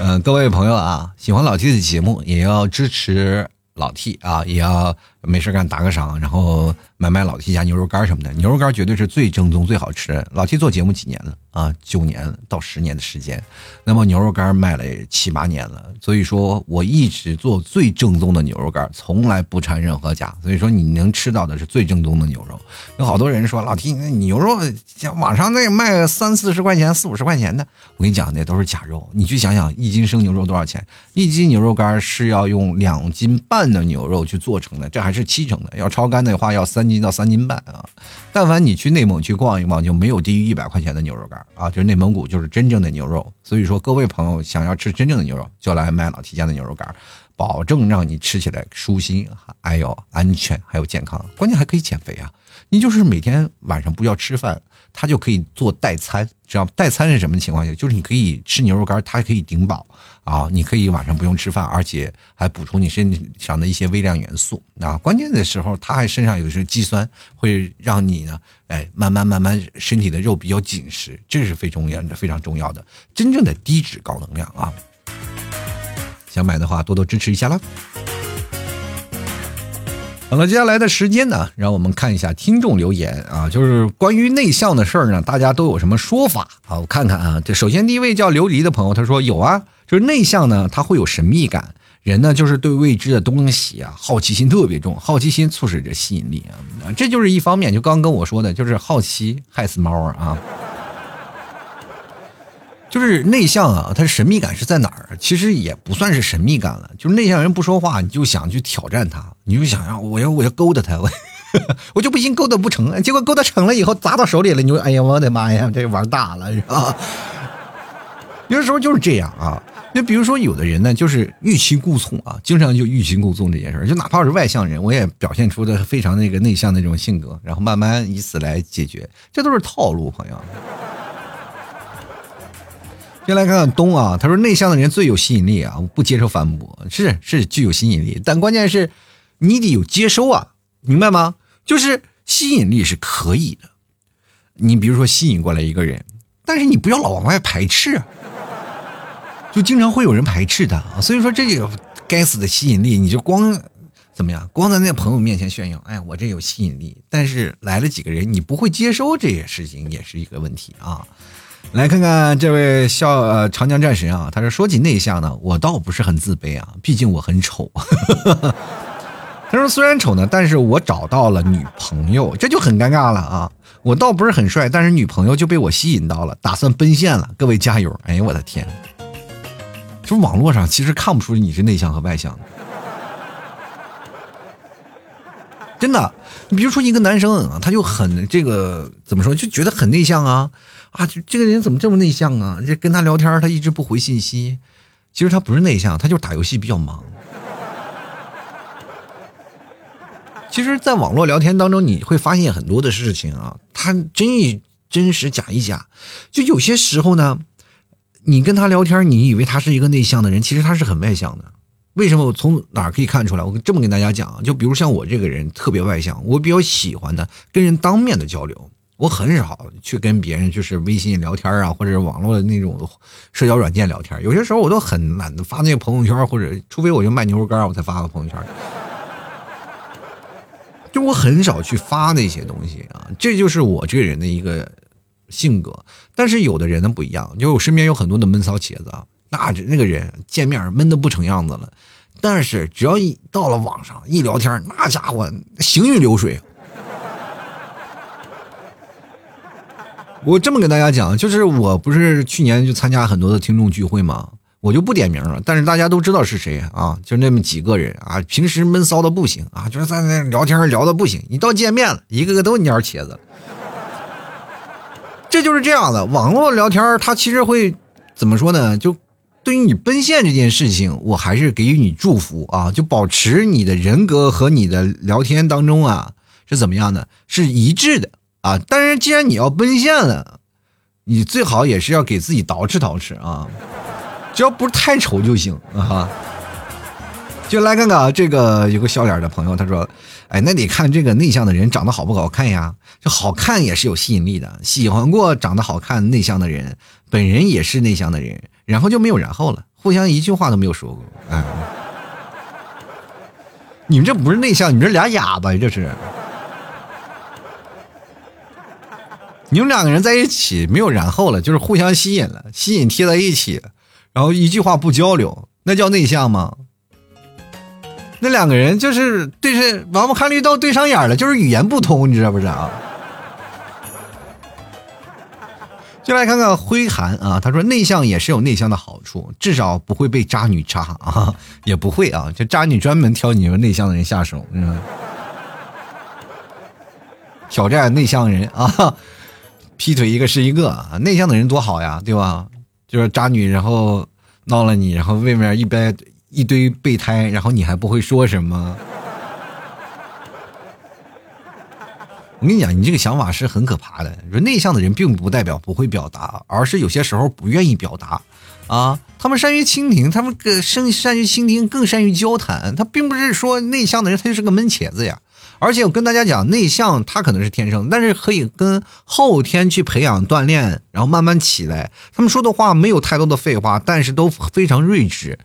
Speaker 1: 嗯，各位朋友啊，喜欢老 T 的节目，也要支持老 T 啊，也要没事干打个赏，然后。买买老 T 家牛肉干什么的，牛肉干绝对是最正宗、最好吃。老 T 做节目几年了啊？九年到十年的时间，那么牛肉干卖了七八年了。所以说我一直做最正宗的牛肉干，从来不掺任何假。所以说你能吃到的是最正宗的牛肉。有好多人说老 T 那牛肉像网上那卖三四十块钱、四五十块钱的，我跟你讲那都是假肉。你去想想一斤生牛肉多少钱？一斤牛肉干是要用两斤半的牛肉去做成的，这还是是七成的。要超干的话要三。斤到三斤半啊！但凡你去内蒙去逛一逛，就没有低于一百块钱的牛肉干啊！就是内蒙古，就是真正的牛肉。所以说，各位朋友想要吃真正的牛肉，就来买老提家的牛肉干，保证让你吃起来舒心，还有安全，还有健康，关键还可以减肥啊！你就是每天晚上不要吃饭。它就可以做代餐，知道代餐是什么情况下？就是你可以吃牛肉干，它可以顶饱啊！你可以晚上不用吃饭，而且还补充你身体上的一些微量元素啊！关键的时候，它还身上有些肌酸，会让你呢，哎，慢慢慢慢身体的肉比较紧实，这是非常重要的，非常重要的，真正的低脂高能量啊！想买的话，多多支持一下啦！好了，接下来的时间呢，让我们看一下听众留言啊，就是关于内向的事儿呢，大家都有什么说法啊？我看看啊，这首先第一位叫琉璃的朋友，他说有啊，就是内向呢，他会有神秘感，人呢就是对未知的东西啊，好奇心特别重，好奇心促使着吸引力啊，这就是一方面，就刚跟我说的，就是好奇害死猫啊。就是内向啊，他神秘感是在哪儿？其实也不算是神秘感了，就是内向人不说话，你就想去挑战他，你就想让我要我要勾搭他，我 我就不信勾搭不成，结果勾搭成了以后砸到手里了，你就哎呀我的妈呀，这玩大了是吧？有的时候就是这样啊，就比如说有的人呢，就是欲擒故纵啊，经常就欲擒故纵这件事儿，就哪怕是外向人，我也表现出的非常那个内向的这种性格，然后慢慢以此来解决，这都是套路，朋友。先来看看东啊，他说内向的人最有吸引力啊，不接受反驳，是是具有吸引力，但关键是你得有接收啊，明白吗？就是吸引力是可以的，你比如说吸引过来一个人，但是你不要老往外排斥啊，就经常会有人排斥他啊，所以说这个该死的吸引力，你就光怎么样，光在那朋友面前炫耀，哎，我这有吸引力，但是来了几个人，你不会接收这些事情，也是一个问题啊。来看看这位笑呃长江战神啊，他说说起内向呢，我倒不是很自卑啊，毕竟我很丑。他说虽然丑呢，但是我找到了女朋友，这就很尴尬了啊。我倒不是很帅，但是女朋友就被我吸引到了，打算奔现了。各位加油！哎呀，我的天，就网络上其实看不出你是内向和外向的，真的。你比如说一个男生啊，他就很这个怎么说，就觉得很内向啊。啊，就这个人怎么这么内向啊？这跟他聊天，他一直不回信息。其实他不是内向，他就是打游戏比较忙。其实，在网络聊天当中，你会发现很多的事情啊，他真一真实，假一假。就有些时候呢，你跟他聊天，你以为他是一个内向的人，其实他是很外向的。为什么？我从哪儿可以看出来？我这么跟大家讲，就比如像我这个人特别外向，我比较喜欢的跟人当面的交流。我很少去跟别人就是微信聊天啊，或者网络的那种社交软件聊天。有些时候我都很懒得发那个朋友圈，或者除非我就卖牛肉干，我才发个朋友圈。就我很少去发那些东西啊，这就是我这个人的一个性格。但是有的人呢不一样，就我身边有很多的闷骚茄子啊，那那个人见面闷的不成样子了，但是只要一到了网上一聊天，那家伙行云流水。我这么跟大家讲，就是我不是去年就参加很多的听众聚会嘛，我就不点名了，但是大家都知道是谁啊，就那么几个人啊，平时闷骚的不行啊，就是在那聊天聊的不行，一到见面了，一个个都蔫茄子。这就是这样的，网络聊天它其实会怎么说呢？就对于你奔现这件事情，我还是给予你祝福啊，就保持你的人格和你的聊天当中啊是怎么样的，是一致的。啊！但是既然你要奔现了，你最好也是要给自己捯饬捯饬啊，只要不是太丑就行啊。就来看看这个有个笑脸的朋友，他说：“哎，那得看这个内向的人长得好不好看呀？这好看也是有吸引力的。喜欢过长得好看内向的人，本人也是内向的人，然后就没有然后了，互相一句话都没有说过。哎，你们这不是内向，你们这俩哑巴，这是。”你们两个人在一起没有然后了，就是互相吸引了，吸引贴在一起，然后一句话不交流，那叫内向吗？那两个人就是对上王八看绿豆对上眼了，就是语言不通，你知道不知道？就来看看灰寒啊，他说内向也是有内向的好处，至少不会被渣女渣啊，也不会啊，就渣女专门挑你们内向的人下手，你知道？挑战内向人啊。劈腿一个是一个，内向的人多好呀，对吧？就是渣女，然后闹了你，然后外面一般一堆备胎，然后你还不会说什么。我跟你讲，你这个想法是很可怕的。说内向的人并不代表不会表达，而是有些时候不愿意表达啊。他们善于倾听，他们更善善于倾听，更善于交谈。他并不是说内向的人他就是个闷茄子呀。而且我跟大家讲，内向他可能是天生，但是可以跟后天去培养锻炼，然后慢慢起来。他们说的话没有太多的废话，但是都非常睿智。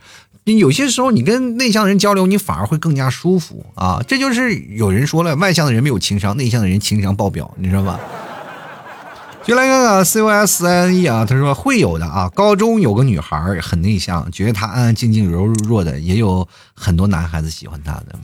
Speaker 1: 你有些时候你跟内向的人交流，你反而会更加舒服啊！这就是有人说了，外向的人没有情商，内向的人情商爆表，你知道吧？就来看看 C O S N E 啊，他说会有的啊。高中有个女孩很内向，觉得她安安静静、柔柔弱的，也有很多男孩子喜欢她的。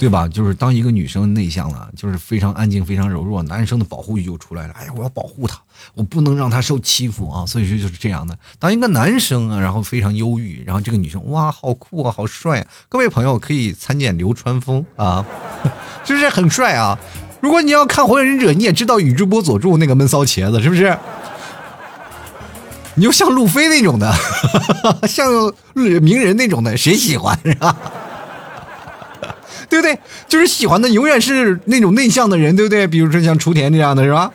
Speaker 1: 对吧？就是当一个女生内向了，就是非常安静、非常柔弱，男生的保护欲就出来了。哎呀，我要保护她，我不能让她受欺负啊！所以说就是这样的。当一个男生啊，然后非常忧郁，然后这个女生哇，好酷啊，好帅！啊！各位朋友可以参见流川枫啊，是不是很帅啊？如果你要看火影忍者，你也知道宇智波佐助那个闷骚茄子是不是？你就像路飞那种的，像鸣人那种的，谁喜欢是吧？对不对？就是喜欢的永远是那种内向的人，对不对？比如说像雏田这样的是吧？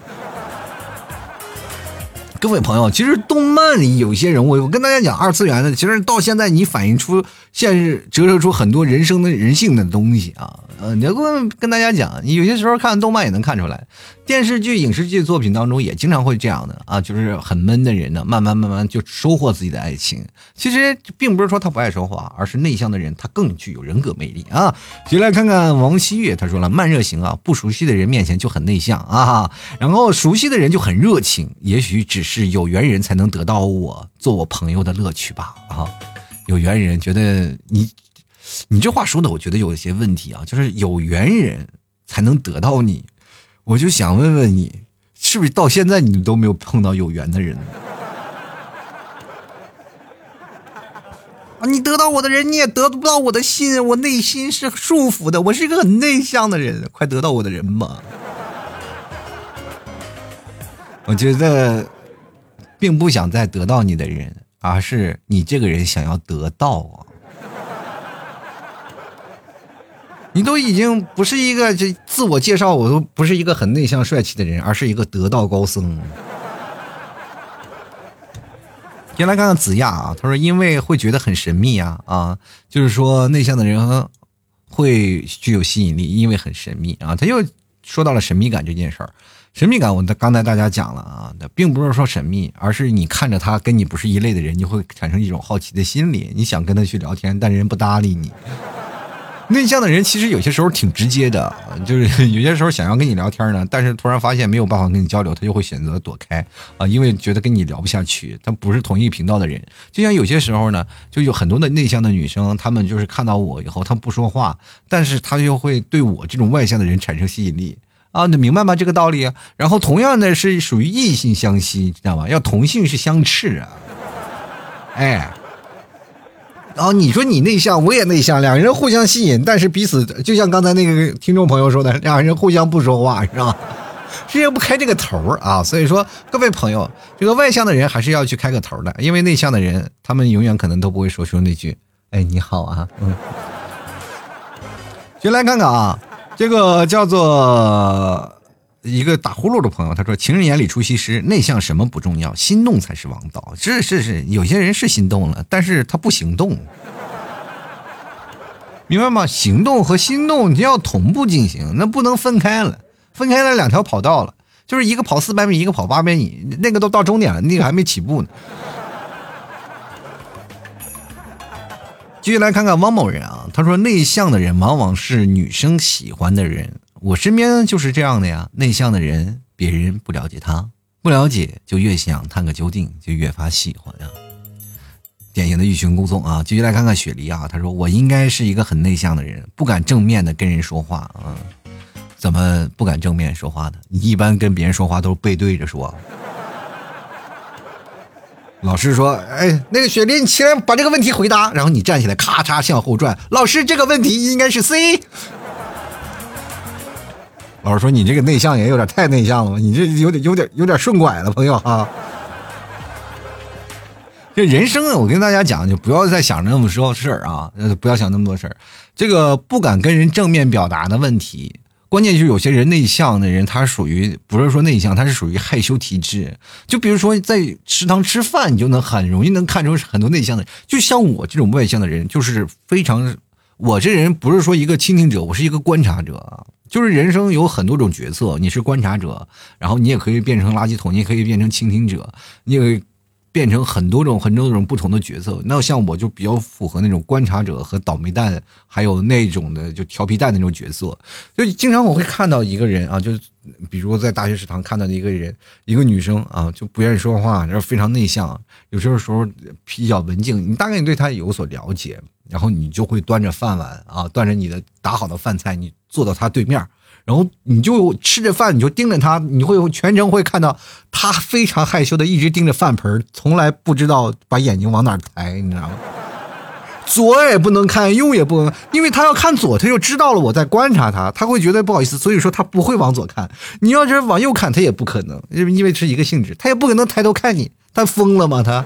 Speaker 1: 各位朋友，其实动漫里有些人物，我跟大家讲，二次元的，其实到现在你反映出现实折射出很多人生的人性的东西啊。呃，你要跟跟大家讲，你有些时候看动漫也能看出来，电视剧、影视剧作品当中也经常会这样的啊，就是很闷的人呢，慢慢慢慢就收获自己的爱情。其实并不是说他不爱说话，而是内向的人他更具有人格魅力啊。就来看看王希月，他说了慢热型啊，不熟悉的人面前就很内向啊，然后熟悉的人就很热情。也许只是有缘人才能得到我做我朋友的乐趣吧啊，有缘人觉得你。你这话说的，我觉得有一些问题啊，就是有缘人才能得到你，我就想问问你，是不是到现在你都没有碰到有缘的人？啊，你得到我的人，你也得不到我的心，我内心是束缚的，我是一个很内向的人，快得到我的人吧！我觉得，并不想再得到你的人，而是你这个人想要得到啊。你都已经不是一个这自我介绍，我都不是一个很内向帅气的人，而是一个得道高僧。先来看看子亚啊，他说因为会觉得很神秘啊啊，就是说内向的人会具有吸引力，因为很神秘啊。他又说到了神秘感这件事儿。神秘感，我刚才大家讲了啊，并不是说神秘，而是你看着他跟你不是一类的人，你会产生一种好奇的心理，你想跟他去聊天，但人不搭理你。内向的人其实有些时候挺直接的，就是有些时候想要跟你聊天呢，但是突然发现没有办法跟你交流，他就会选择躲开啊，因为觉得跟你聊不下去，他不是同一频道的人。就像有些时候呢，就有很多的内向的女生，她们就是看到我以后，她不说话，但是她就会对我这种外向的人产生吸引力啊，你明白吗？这个道理。然后同样的是属于异性相吸，知道吗？要同性是相斥啊，哎。然后你说你内向，我也内向，两人互相吸引，但是彼此就像刚才那个听众朋友说的，两人互相不说话，是吧？揭不开这个头啊！所以说，各位朋友，这个外向的人还是要去开个头的，因为内向的人，他们永远可能都不会说出那句“哎，你好啊”。嗯，就来看看啊，这个叫做。一个打呼噜的朋友，他说：“情人眼里出西施，内向什么不重要，心动才是王道。”是是是，有些人是心动了，但是他不行动，明白吗？行动和心动你要同步进行，那不能分开了，分开了两条跑道了，就是一个跑四百米，一个跑八百米，那个都到终点了，那个还没起步呢。继续来看看汪某人啊，他说：“内向的人往往是女生喜欢的人。”我身边就是这样的呀，内向的人，别人不了解他，不了解就越想探个究竟，就越发喜欢呀。典型的欲擒故纵啊！继续来看看雪梨啊，他说我应该是一个很内向的人，不敢正面的跟人说话啊。怎么不敢正面说话呢？你一般跟别人说话都是背对着说。老师说：“哎，那个雪莉，你起来把这个问题回答。”然后你站起来，咔嚓向后转。老师，这个问题应该是 C。老师说：“你这个内向也有点太内向了，你这有点有点有点顺拐了，朋友啊。”这人生啊，我跟大家讲，就不要再想那么多事儿啊，不要想那么多事儿。这个不敢跟人正面表达的问题，关键就是有些人内向的人，他属于不是说内向，他是属于害羞体质。就比如说在食堂吃饭，你就能很容易能看出很多内向的。就像我这种外向的人，就是非常，我这人不是说一个倾听者，我是一个观察者。就是人生有很多种角色，你是观察者，然后你也可以变成垃圾桶，你也可以变成倾听者，你也变成很多种很多种不同的角色。那像我就比较符合那种观察者和倒霉蛋，还有那种的就调皮蛋那种角色。就经常我会看到一个人啊，就比如在大学食堂看到的一个人，一个女生啊，就不愿意说话，然后非常内向，有时候时候比较文静，你大概你对她有所了解。然后你就会端着饭碗啊，端着你的打好的饭菜，你坐到她对面，然后你就吃着饭，你就盯着他，你会全程会看到他非常害羞的一直盯着饭盆，从来不知道把眼睛往哪抬，你知道吗？左也不能看，右也不能，因为他要看左，他就知道了我在观察他，他会觉得不好意思，所以说他不会往左看。你要是往右看，他也不可能，因为是一个性质，他也不可能抬头看你，他疯了吗？他？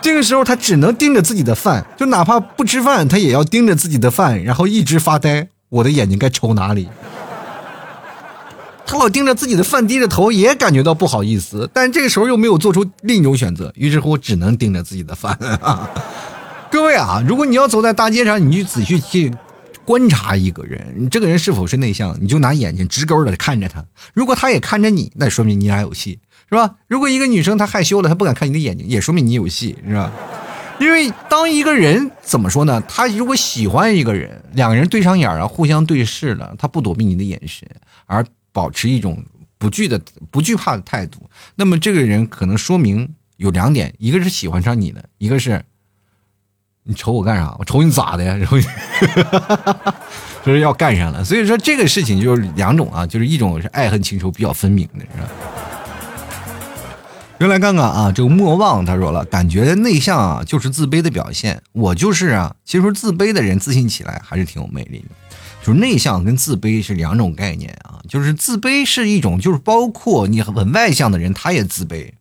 Speaker 1: 这个时候他只能盯着自己的饭，就哪怕不吃饭，他也要盯着自己的饭，然后一直发呆。我的眼睛该瞅哪里？他老盯着自己的饭，低着头，也感觉到不好意思，但这个时候又没有做出另一种选择，于是乎只能盯着自己的饭。各位啊，如果你要走在大街上，你就仔细去观察一个人，你这个人是否是内向，你就拿眼睛直勾的看着他，如果他也看着你，那说明你俩有戏。是吧？如果一个女生她害羞了，她不敢看你的眼睛，也说明你有戏，是吧？因为当一个人怎么说呢？他如果喜欢一个人，两个人对上眼儿啊，互相对视了，他不躲避你的眼神，而保持一种不惧的、不惧怕的态度，那么这个人可能说明有两点：一个是喜欢上你了，一个是你瞅我干啥？我瞅你咋的呀？然后就是要干上了。所以说这个事情就是两种啊，就是一种是爱恨情仇比较分明的，是吧？又来看看啊，这个莫忘他说了，感觉内向啊就是自卑的表现。我就是啊，其实自卑的人自信起来还是挺有魅力的。就是内向跟自卑是两种概念啊，就是自卑是一种，就是包括你很外向的人他也自卑。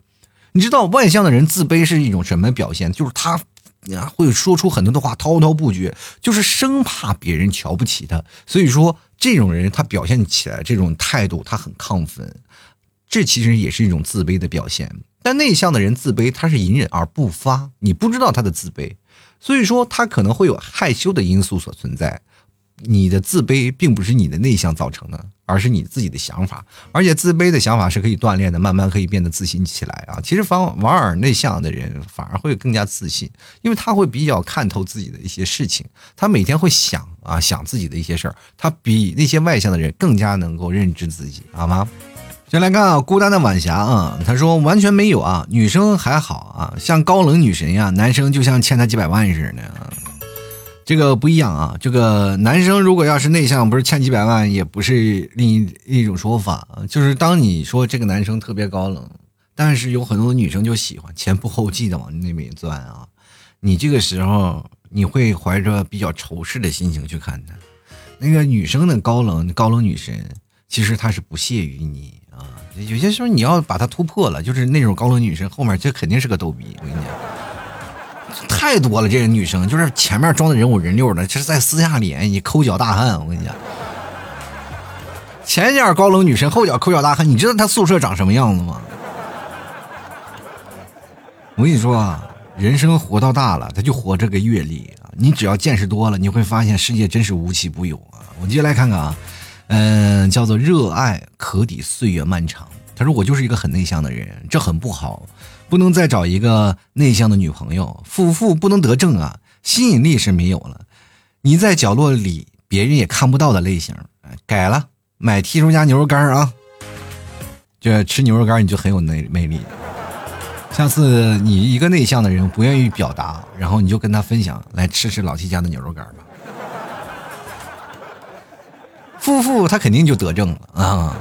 Speaker 1: 你知道外向的人自卑是一种什么表现？就是他啊会说出很多的话滔滔不绝，就是生怕别人瞧不起他。所以说这种人他表现起来这种态度他很亢奋。这其实也是一种自卑的表现，但内向的人自卑，他是隐忍而不发，你不知道他的自卑，所以说他可能会有害羞的因素所存在，你的自卑并不是你的内向造成的，而是你自己的想法。而且自卑的想法是可以锻炼的，慢慢可以变得自信起来啊。其实反往往内向的人反而会更加自信，因为他会比较看透自己的一些事情，他每天会想啊想自己的一些事儿，他比那些外向的人更加能够认知自己，好吗？先来看啊，孤单的晚霞啊，他说完全没有啊，女生还好啊，像高冷女神呀，男生就像欠他几百万似的。这个不一样啊，这个男生如果要是内向，不是欠几百万，也不是另一一种说法。就是当你说这个男生特别高冷，但是有很多女生就喜欢前仆后继的往那边钻啊，你这个时候你会怀着比较仇视的心情去看他。那个女生的高冷高冷女神，其实她是不屑于你啊。有些时候你要把她突破了，就是那种高冷女神后面这肯定是个逗逼，我跟你讲。太多了，这个女生就是前面装的人五人六的，这是在私下里你抠脚大汉。我跟你讲，前脚高冷女神，后脚抠脚大汉。你知道她宿舍长什么样子吗？我跟你说啊，人生活到大了，他就活这个阅历啊。你只要见识多了，你会发现世界真是无奇不有啊。我接下来看看啊，嗯，叫做热爱可抵岁月漫长。他说我就是一个很内向的人，这很不好。不能再找一个内向的女朋友，夫妇不能得正啊，吸引力是没有了。你在角落里，别人也看不到的类型，改了，买剔叔家牛肉干啊，这吃牛肉干你就很有魅魅力。下次你一个内向的人不愿意表达，然后你就跟他分享，来吃吃老七家的牛肉干吧。夫妇他肯定就得正了啊。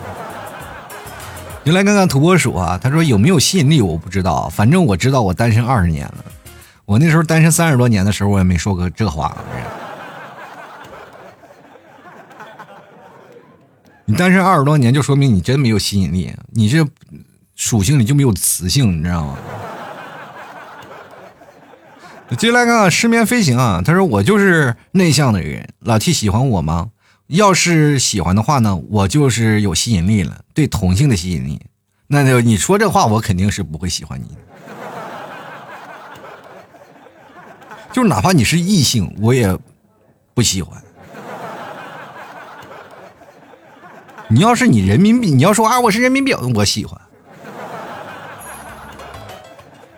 Speaker 1: 就来看看土拨鼠啊，他说有没有吸引力我不知道，反正我知道我单身二十年了。我那时候单身三十多年的时候，我也没说过这话。你单身二十多年，就说明你真没有吸引力，你这属性里就没有磁性，你知道吗？接下来看看失眠飞行啊，他说我就是内向的人，老 T 喜欢我吗？要是喜欢的话呢，我就是有吸引力了，对同性的吸引力。那就你说这话，我肯定是不会喜欢你的。就是哪怕你是异性，我也不喜欢。你要是你人民币，你要说啊，我是人民币，我喜欢。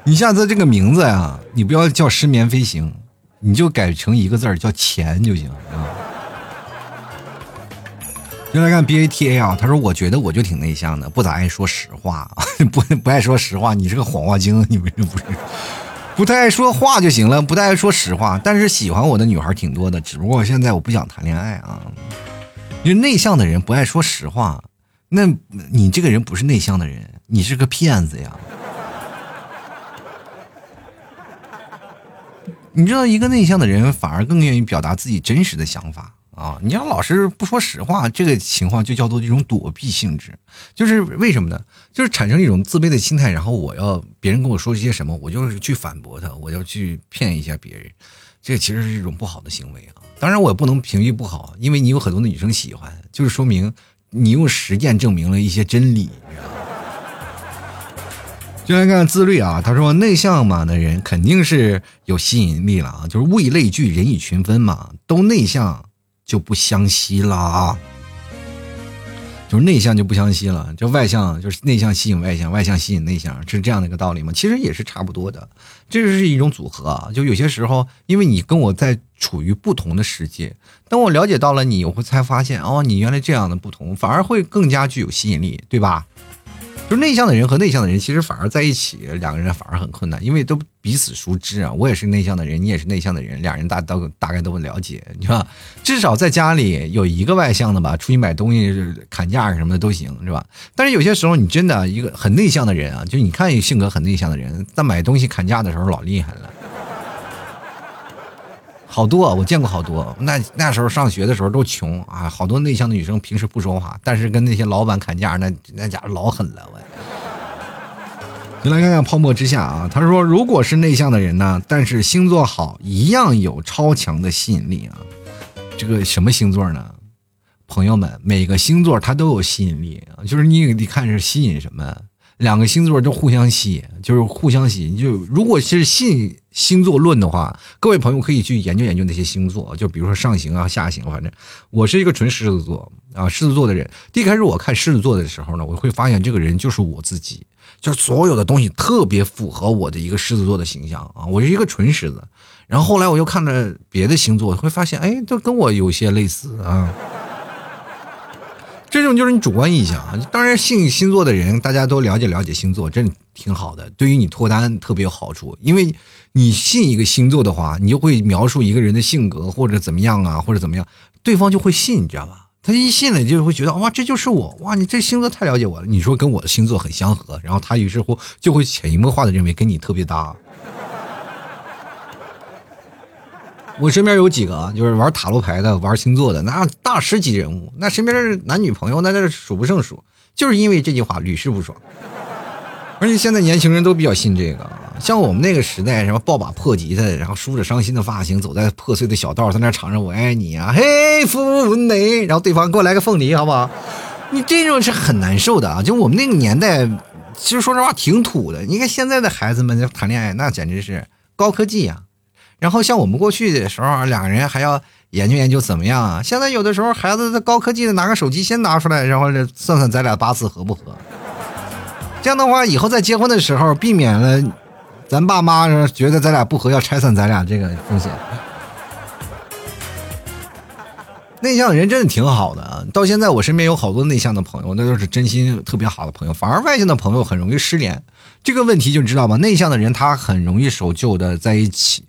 Speaker 1: 你下次这个名字呀，你不要叫失眠飞行，你就改成一个字儿叫钱就行啊。就来看 B A T A 啊，他说：“我觉得我就挺内向的，不咋爱说实话，不不爱说实话。你是个谎话精，你们这不是？不太爱说话就行了，不太爱说实话。但是喜欢我的女孩挺多的，只不过现在我不想谈恋爱啊。因为内向的人不爱说实话，那你这个人不是内向的人，你是个骗子呀。你知道，一个内向的人反而更愿意表达自己真实的想法。”啊，你要老是不说实话，这个情况就叫做一种躲避性质，就是为什么呢？就是产生一种自卑的心态，然后我要别人跟我说一些什么，我就是去反驳他，我要去骗一下别人，这其实是一种不好的行为啊。当然，我也不能评语不好，因为你有很多的女生喜欢，就是说明你用实践证明了一些真理。就来看自律啊，他说内向嘛的人肯定是有吸引力了啊，就是物以类聚，人以群分嘛，都内向。就不相吸了啊，就是内向就不相吸了，就外向就是内向吸引外向，外向吸引内向，是这样的一个道理吗？其实也是差不多的，这就是一种组合啊。就有些时候，因为你跟我在处于不同的世界，当我了解到了你，我会才发现哦，你原来这样的不同，反而会更加具有吸引力，对吧？就内向的人和内向的人，其实反而在一起，两个人反而很困难，因为都彼此熟知啊。我也是内向的人，你也是内向的人，俩人大都大概都很了解，你吧？至少在家里有一个外向的吧，出去买东西砍价什么的都行，是吧？但是有些时候，你真的一个很内向的人啊，就你看性格很内向的人，在买东西砍价的时候老厉害了。好多，我见过好多。那那时候上学的时候都穷啊，好多内向的女生平时不说话，但是跟那些老板砍价，那那家伙老狠了。我，你来看看泡沫之夏啊。他说，如果是内向的人呢，但是星座好，一样有超强的吸引力啊。这个什么星座呢？朋友们，每个星座它都有吸引力啊，就是你得看是吸引什么。两个星座都互相吸引，就是互相吸引。就如果是吸引星座论的话，各位朋友可以去研究研究那些星座，就比如说上行啊、下行，反正我是一个纯狮子座啊，狮子座的人。一开始我看狮子座的时候呢，我会发现这个人就是我自己，就是所有的东西特别符合我的一个狮子座的形象啊，我是一个纯狮子。然后后来我又看了别的星座，会发现哎，都跟我有些类似啊。这种就是你主观印象啊。当然，信星座的人，大家都了解了解星座，真的挺好的，对于你脱单特别有好处。因为你信一个星座的话，你就会描述一个人的性格或者怎么样啊，或者怎么样，对方就会信，你知道吧？他一信了，就会觉得哇，这就是我哇，你这星座太了解我了。你说跟我的星座很相合，然后他于是乎就会潜移默化的认为跟你特别搭。我身边有几个啊就是玩塔罗牌的、玩星座的，那大师级人物，那身边男女朋友那那是数不胜数，就是因为这句话屡试不爽。而且现在年轻人都比较信这个，像我们那个时代，什么抱把破吉他，然后梳着伤心的发型，走在破碎的小道，在那唱着“我爱你”啊，嘿，福内，然后对方给我来个凤梨，好不好？你这种是很难受的啊！就我们那个年代，其实说实话挺土的。你看现在的孩子们谈恋爱，那简直是高科技呀。然后像我们过去的时候，两个人还要研究研究怎么样啊？现在有的时候孩子的高科技的，拿个手机先拿出来，然后算算咱俩八字合不合。这样的话，以后在结婚的时候，避免了咱爸妈觉得咱俩不合要拆散咱俩这个风险。内向的人真的挺好的啊！到现在我身边有好多内向的朋友，那都是真心特别好的朋友。反而外向的朋友很容易失联，这个问题就知道吗？内向的人他很容易守旧的在一起。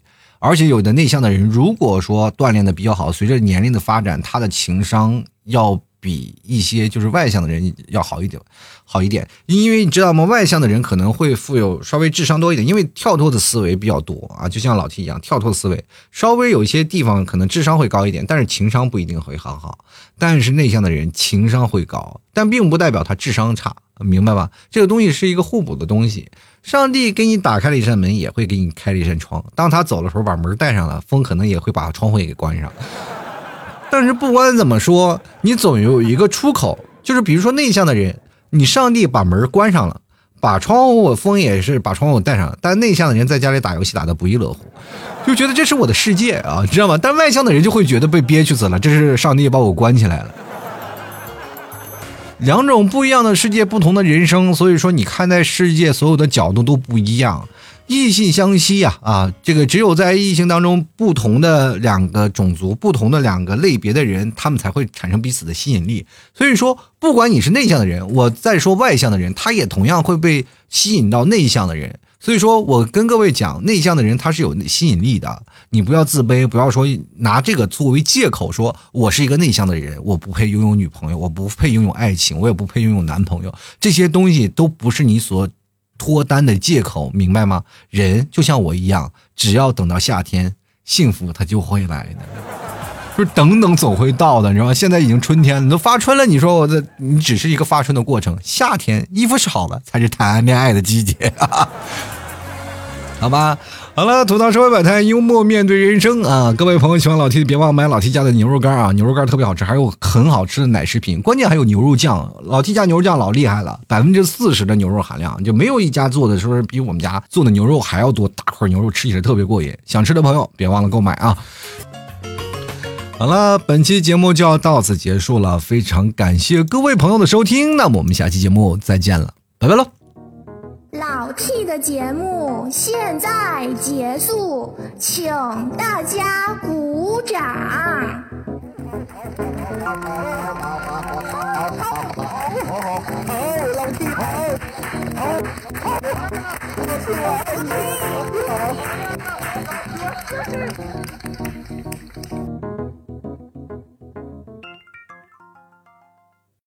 Speaker 1: 而且有的内向的人，如果说锻炼的比较好，随着年龄的发展，他的情商要比一些就是外向的人要好一点，好一点。因为你知道吗？外向的人可能会富有稍微智商多一点，因为跳脱的思维比较多啊，就像老 T 一样，跳脱思维稍微有一些地方可能智商会高一点，但是情商不一定会很好。但是内向的人情商会高，但并不代表他智商差，明白吧？这个东西是一个互补的东西。上帝给你打开了一扇门，也会给你开了一扇窗。当他走的时候，把门带上了，风可能也会把窗户也给关上。但是不管怎么说，你总有一个出口。就是比如说内向的人，你上帝把门关上了，把窗户风也是把窗户带上了。但内向的人在家里打游戏打得不亦乐乎，就觉得这是我的世界啊，知道吗？但外向的人就会觉得被憋屈死了，这是上帝把我关起来了。两种不一样的世界，不同的人生，所以说你看待世界所有的角度都不一样。异性相吸呀，啊，这个只有在异性当中，不同的两个种族、不同的两个类别的人，他们才会产生彼此的吸引力。所以说，不管你是内向的人，我再说外向的人，他也同样会被吸引到内向的人。所以说我跟各位讲，内向的人他是有吸引力的，你不要自卑，不要说拿这个作为借口，说我是一个内向的人，我不配拥有女朋友，我不配拥有爱情，我也不配拥有男朋友，这些东西都不是你所脱单的借口，明白吗？人就像我一样，只要等到夏天，幸福它就会来的，就是等等总会到的，你知道吗？现在已经春天了，你都发春了，你说我这你只是一个发春的过程，夏天衣服是好了才是谈恋爱的季节。好吧，好了，吐槽社会百态，幽默面对人生啊！各位朋友喜欢老 T 的，别忘了买老 T 家的牛肉干啊！牛肉干特别好吃，还有很好吃的奶食品，关键还有牛肉酱。老 T 家牛肉酱老厉害了，百分之四十的牛肉含量，就没有一家做的说比我们家做的牛肉还要多，大块牛肉吃起来特别过瘾。想吃的朋友别忘了购买啊！好了，本期节目就要到此结束了，非常感谢各位朋友的收听，那么我们下期节目再见了，拜拜喽！
Speaker 2: 老 T 的节目现在结束，请大家鼓掌。好，好，老 T 好，好，好，好，